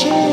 change.